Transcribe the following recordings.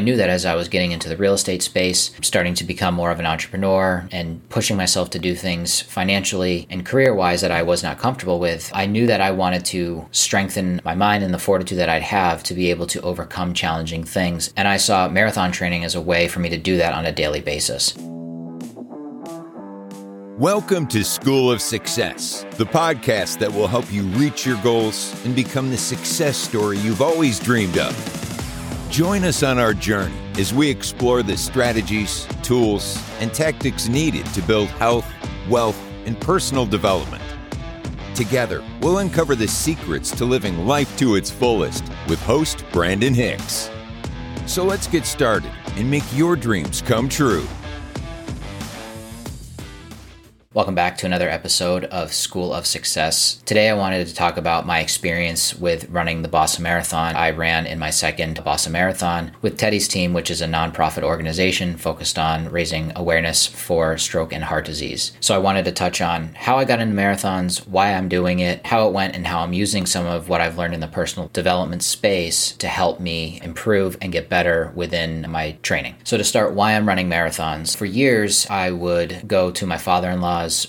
I knew that as I was getting into the real estate space, starting to become more of an entrepreneur and pushing myself to do things financially and career wise that I was not comfortable with, I knew that I wanted to strengthen my mind and the fortitude that I'd have to be able to overcome challenging things. And I saw marathon training as a way for me to do that on a daily basis. Welcome to School of Success, the podcast that will help you reach your goals and become the success story you've always dreamed of. Join us on our journey as we explore the strategies, tools, and tactics needed to build health, wealth, and personal development. Together, we'll uncover the secrets to living life to its fullest with host Brandon Hicks. So let's get started and make your dreams come true. Welcome back to another episode of School of Success. Today I wanted to talk about my experience with running the Boston Marathon. I ran in my second Boston Marathon with Tedy's team, which is a nonprofit organization focused on raising awareness for stroke and heart disease. So I wanted to touch on how I got into marathons, why I'm doing it, how it went, and how I'm using some of what I've learned in the personal development space to help me improve and get better within my training. So to start, why I'm running marathons. For years, I would go to my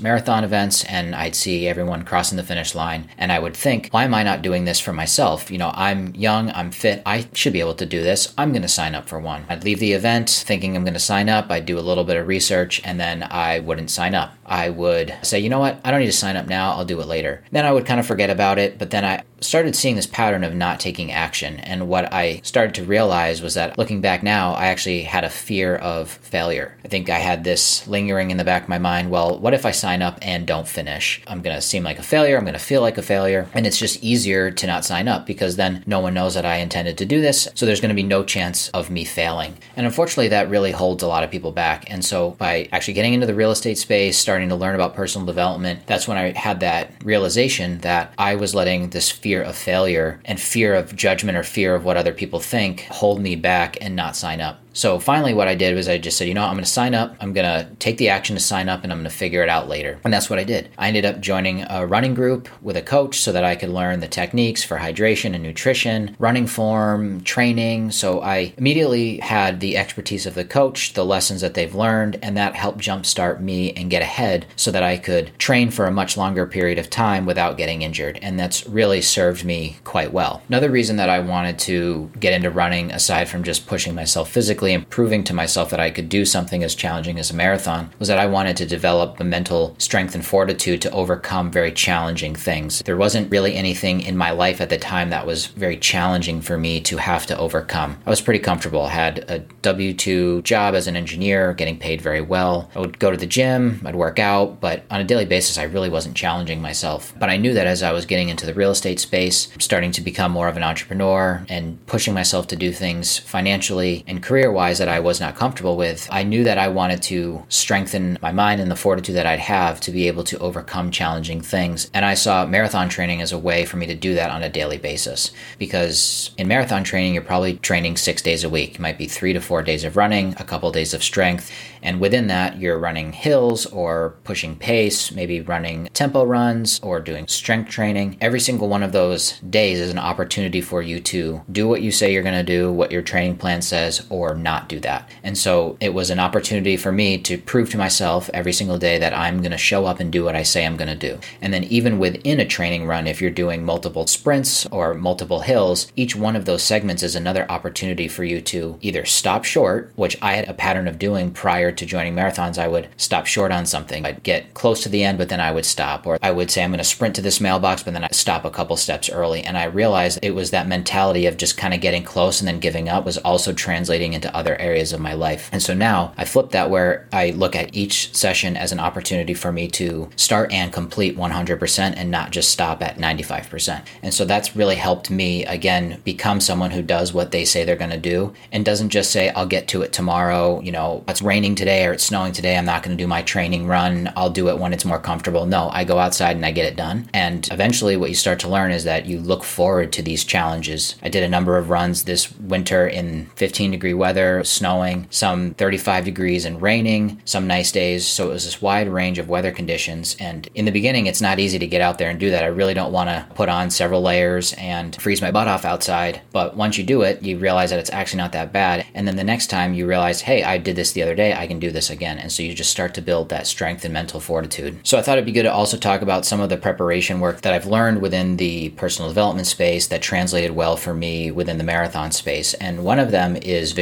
marathon events and I'd see everyone crossing the finish line and I would think, why am I not doing this for myself? You know, I'm young, I'm fit, I should be able to do this. I'm going to sign up for one. I'd leave the event thinking I'm going to sign up, I'd do a little bit of research and then I wouldn't sign up. I would say, you know what, I don't need to sign up now, I'll do it later. Then I would kind of forget about it, but then I started seeing this pattern of not taking action. And what I started to realize was that looking back now, I actually had a fear of failure. I think I had this lingering in the back of my mind well, what if I sign up and don't finish? I'm going to seem like a failure. I'm going to feel like a failure. And it's just easier to not sign up because then no one knows that I intended to do this. So there's going to be no chance of me failing. And unfortunately, that really holds a lot of people back. And so by actually getting into the real estate space, starting to learn about personal development, that's when I had that realization that I was letting this fear of failure and fear of judgment or fear of what other people think hold me back and not sign up. So finally, what I did was I just said, you know, I'm going to sign up. I'm going to take the action to sign up and I'm going to figure it out later. And that's what I did. I ended up joining a running group with a coach so that I could learn the techniques for hydration and nutrition, running form, training. So I immediately had the expertise of the coach, the lessons that they've learned, and that helped jumpstart me and get ahead so that I could train for a much longer period of time without getting injured. And that's really served me quite well. Another reason that I wanted to get into running, aside from just pushing myself physically, physically and proving to myself that I could do something as challenging as a marathon was that I wanted to develop the mental strength and fortitude to overcome very challenging things. There wasn't really anything in my life at the time that was very challenging for me to have to overcome. I was pretty comfortable. I had a W 2 job as an engineer, getting paid very well. I would go to the gym, I'd work out, but on a daily basis, I really wasn't challenging myself. But I knew that as I was getting into the real estate space, starting to become more of an entrepreneur and pushing myself to do things financially and career wise that I was not comfortable with, I knew that I wanted to strengthen my mind and the fortitude that I'd have to be able to overcome challenging things. And I saw marathon training as a way for me to do that on a daily basis. Because in marathon training, you're probably training six days a week. It might be three to four days of running, a couple days of strength. And within that, you're running hills or pushing pace, maybe running tempo runs or doing strength training. Every single one of those days is an opportunity for you to do what you say you're going to do, what your training plan says, or not do that. And so it was an opportunity for me to prove to myself every single day that I'm going to show up and do what I say I'm going to do. And then even within a training run, if you're doing multiple sprints or multiple hills, each one of those segments is another opportunity for you to either stop short, which I had a pattern of doing prior to joining marathons. I would stop short on something. I'd get close to the end, but then I would stop. Or I would say I'm going to sprint to this mailbox, but then I'd stop a couple steps early. And I realized it was that mentality of just kind of getting close and then giving up was also translating into other areas of my life. And so now I flip that where I look at each session as an opportunity for me to start and complete 100% and not just stop at 95%. And so that's really helped me, again, become someone who does what they say they're going to do and doesn't just say, I'll get to it tomorrow. You know, it's raining today or it's snowing today. I'm not going to do my training run. I'll do it when it's more comfortable. No, I go outside and I get it done. And eventually, what you start to learn is that you look forward to these challenges. I did a number of runs this winter in 15 degree weather weather, snowing, some 35 degrees and raining, some nice days. So it was this wide range of weather conditions. And in the beginning, it's not easy to get out there and do that. I really don't want to put on several layers and freeze my butt off outside. But once you do it, you realize that it's actually not that bad. And then the next time you realize, hey, I did this the other day, I can do this again. And so you just start to build that strength and mental fortitude. So I thought it'd be good to also talk about some of the preparation work that I've learned within the personal development space that translated well for me within the marathon space. And one of them is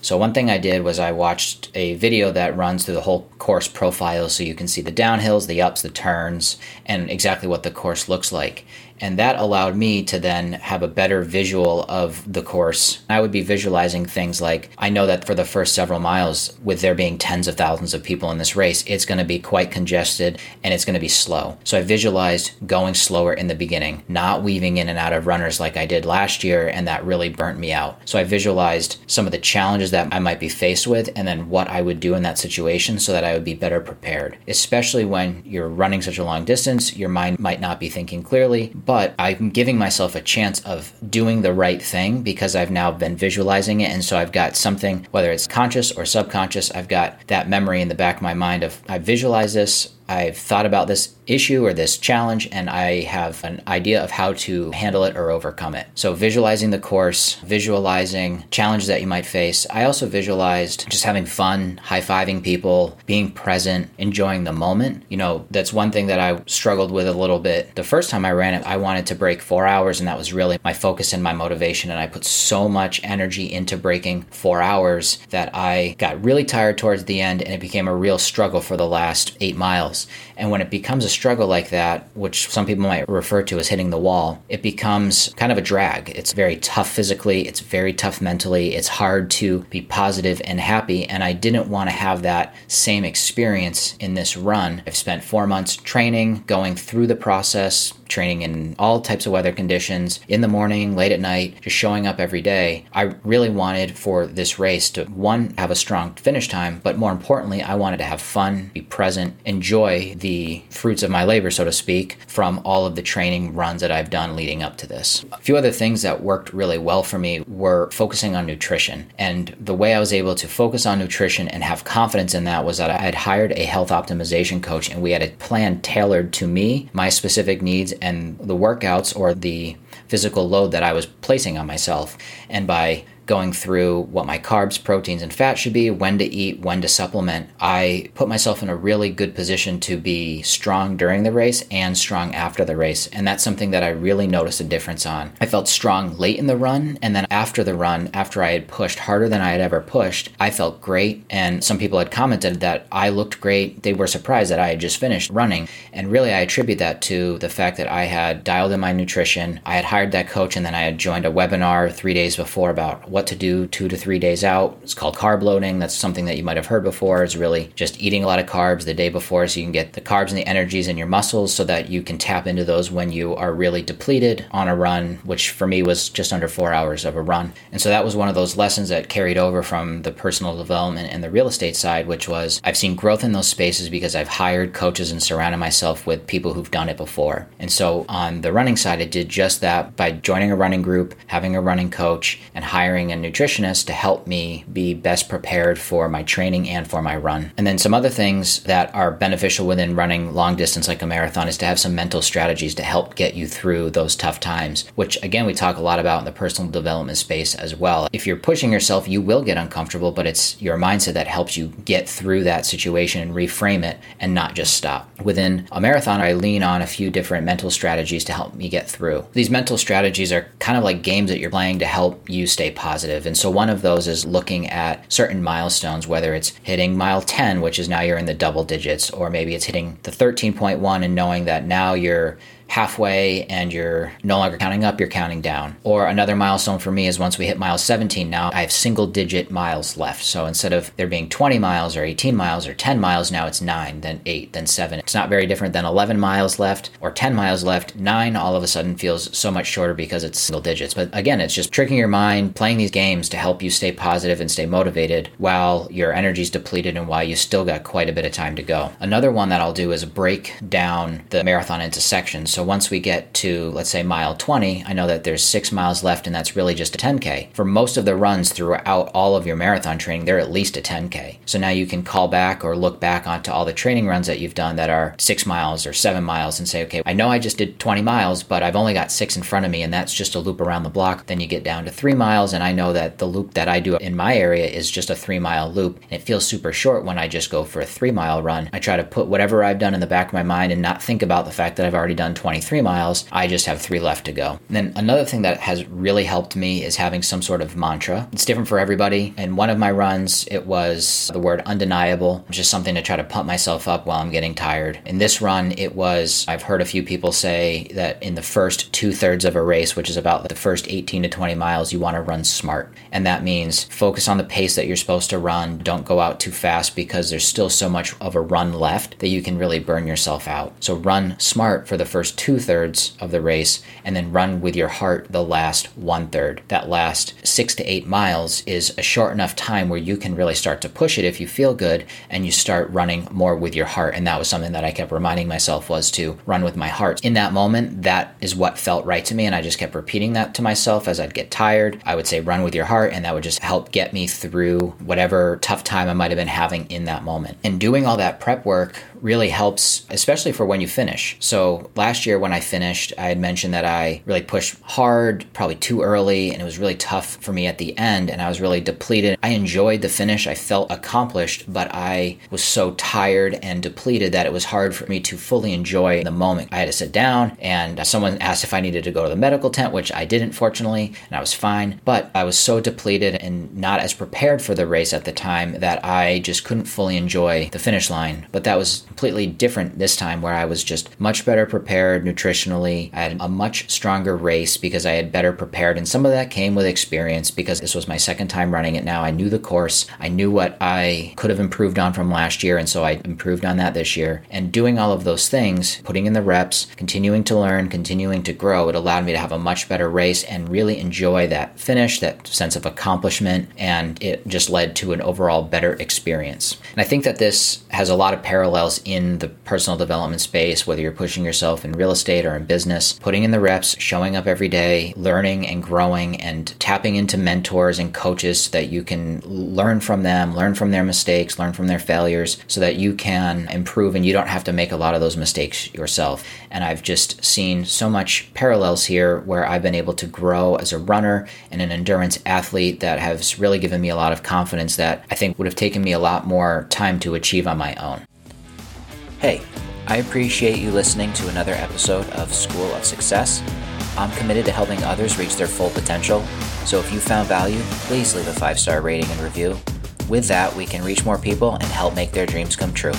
So one thing I did was I watched a video that runs through the whole course profile so you can see the downhills, the ups, the turns, and exactly what the course looks like. And that allowed me to then have a better visual of the course. I would be visualizing things like I know that for the first several miles, with there being tens of thousands of people in this race, it's going to be quite congested and it's going to be slow. So I visualized going slower in the beginning, not weaving in and out of runners like I did last year, and that really burnt me out. So I visualized some of the challenges that I might be faced with and then what I would do in that situation so that I would be better prepared. Especially when you're running such a long distance, your mind might not be thinking clearly but I'm giving myself a chance of doing the right thing because I've now been visualizing it. And so I've got something, whether it's conscious or subconscious, I've got that memory in the back of my mind of I visualize this, I've thought about this issue or this challenge and I have an idea of how to handle it or overcome it. So, visualizing the course, visualizing challenges that you might face. I also visualized just having fun, high fiving people, being present, enjoying the moment. You know, that's one thing that I struggled with a little bit. The first time I ran it, I wanted to break four hours, and that was really my focus and my motivation. And I put so much energy into breaking four hours that I got really tired towards the end, and it became a real struggle for the last eight miles. And when it becomes a struggle like that, which some people might refer to as hitting the wall, it becomes kind of a drag. It's very tough physically, it's very tough mentally, it's hard to be positive and happy. And I didn't want to have that same experience in this run. I've spent four months training, going through the process, training in all types of weather conditions, in the morning, late at night, just showing up every day. I really wanted for this race to, one, have a strong finish time, but more importantly, I wanted to have fun, be present, enjoy the fruits of my labor, so to speak, from all of the training runs that I've done leading up to this. A few other things that worked really well for me were focusing on nutrition. And the way I was able to focus on nutrition and have confidence in that was that I had hired a health optimization coach and we had a plan tailored to me, my specific needs, and the workouts or the physical load that I was placing on myself. And by going through what my carbs, proteins, and fat should be, when to eat, when to supplement, I put myself in a really good position to be strong during the race and strong after the race. And that's something that I really noticed a difference on. I felt strong late in the run, and then after the run, after I had pushed harder than I had ever pushed, I felt great. And some people had commented that I looked great. They were surprised that I had just finished running. And really, I attribute that to the fact that I had dialed in my nutrition, I had hired that coach, and then I had joined a webinar three days before about what to do two to three days out. It's called carb loading. That's something that you might have heard before. It's really just eating a lot of carbs the day before so you can get the carbs and the energies in your muscles so that you can tap into those when you are really depleted on a run, which for me was just under four hours of a run. And so that was one of those lessons that carried over from the personal development and the real estate side, which was I've seen growth in those spaces because I've hired coaches and surrounded myself with people who've done it before. And so on the running side, I did just that by joining a running group, having a running coach, and hiring hiring a nutritionist to help me be best prepared for my training and for my run. And then some other things that are beneficial within running long distance like a marathon is to have some mental strategies to help get you through those tough times, which again we talk a lot about in the personal development space as well. If you're pushing yourself, you will get uncomfortable, but it's your mindset that helps you get through that situation and reframe it and not just stop. Within a marathon, I lean on a few different mental strategies to help me get through. These mental strategies are kind of like games that you're playing to help you stay positive positive. And so one of those is looking at certain milestones, whether it's hitting mile 10, which is now you're in the double digits, or maybe it's hitting the 13.1 and knowing that now you're halfway and you're no longer counting up, you're counting down. Or another milestone for me is once we hit mile 17, now I have single digit miles left. So instead of there being 20 miles or 18 miles or 10 miles, now it's 9, then 8, then 7. It's not very different than 11 miles left or 10 miles left. 9 all of a sudden feels so much shorter because it's single digits. But again, it's just tricking your mind, playing these games to help you stay positive and stay motivated while your energy's depleted and while you still got quite a bit of time to go. Another one that I'll do is break down the marathon into sections. So So once we get to, let's say, mile 20, I know that there's six miles left and that's really just a 10K. For most of the runs throughout all of your marathon training, they're at least a 10K. So now you can call back or look back onto all the training runs that you've done that are six miles or seven miles and say, okay, I know I just did 20 miles, but I've only got six in front of me and that's just a loop around the block. Then you get down to three miles and I know that the loop that I do in my area is just a three mile loop and it feels super short when I just go for a three mile run. I try to put whatever I've done in the back of my mind and not think about the fact that I've already done 23 miles. I just have three left to go. And then another thing that has really helped me is having some sort of mantra. It's different for everybody. And one of my runs, it was the word undeniable, just something to try to pump myself up while I'm getting tired. In this run, it was, I've heard a few people say that in the first two thirds of a race, which is about the first 18 to 20 miles, you want to run smart. And that means focus on the pace that you're supposed to run. Don't go out too fast because there's still so much of a run left that you can really burn yourself out. So run smart for the first two thirds of the race and then run with your heart the last one third. That last six to eight miles is a short enough time where you can really start to push it if you feel good and you start running more with your heart. And that was something that I kept reminding myself was to run with my heart. In that moment, that is what felt right to me. And I just kept repeating that to myself as I'd get tired. I would say, run with your heart. And that would just help get me through whatever tough time I might have been having in that moment. And doing all that prep work really helps, especially for when you finish. So last year when I finished, I had mentioned that I really pushed hard, probably too early, and it was really tough for me at the end, and I was really depleted. I enjoyed the finish, I felt accomplished, but I was so tired and depleted that it was hard for me to fully enjoy the moment. I had to sit down, and someone asked if I needed to go to the medical tent, which I didn't, fortunately, and I was fine. But I was so depleted and not as prepared for the race at the time that I just couldn't fully enjoy the finish line. But that was completely different this time where I was just much better prepared nutritionally. I had a much stronger race because I had better prepared. And some of that came with experience because this was my second time running it now. I knew the course, I knew what I could have improved on from last year. And so I improved on that this year. And doing all of those things, putting in the reps, continuing to learn, continuing to grow, it allowed me to have a much better race and really enjoy that finish, that sense of accomplishment. And it just led to an overall better experience. And I think that this has a lot of parallels in the personal development space, whether you're pushing yourself in real estate or in business, putting in the reps, showing up every day, learning and growing, and tapping into mentors and coaches so that you can learn from them, learn from their mistakes, learn from their failures, so that you can improve and you don't have to make a lot of those mistakes yourself. And I've just seen so much parallels here where I've been able to grow as a runner and an endurance athlete that has really given me a lot of confidence that I think would have taken me a lot more time to achieve on my own. Hey, I appreciate you listening to another episode of School of Success. I'm committed to helping others reach their full potential, so if you found value, please leave a five star rating and review. With that, we can reach more people and help make their dreams come true.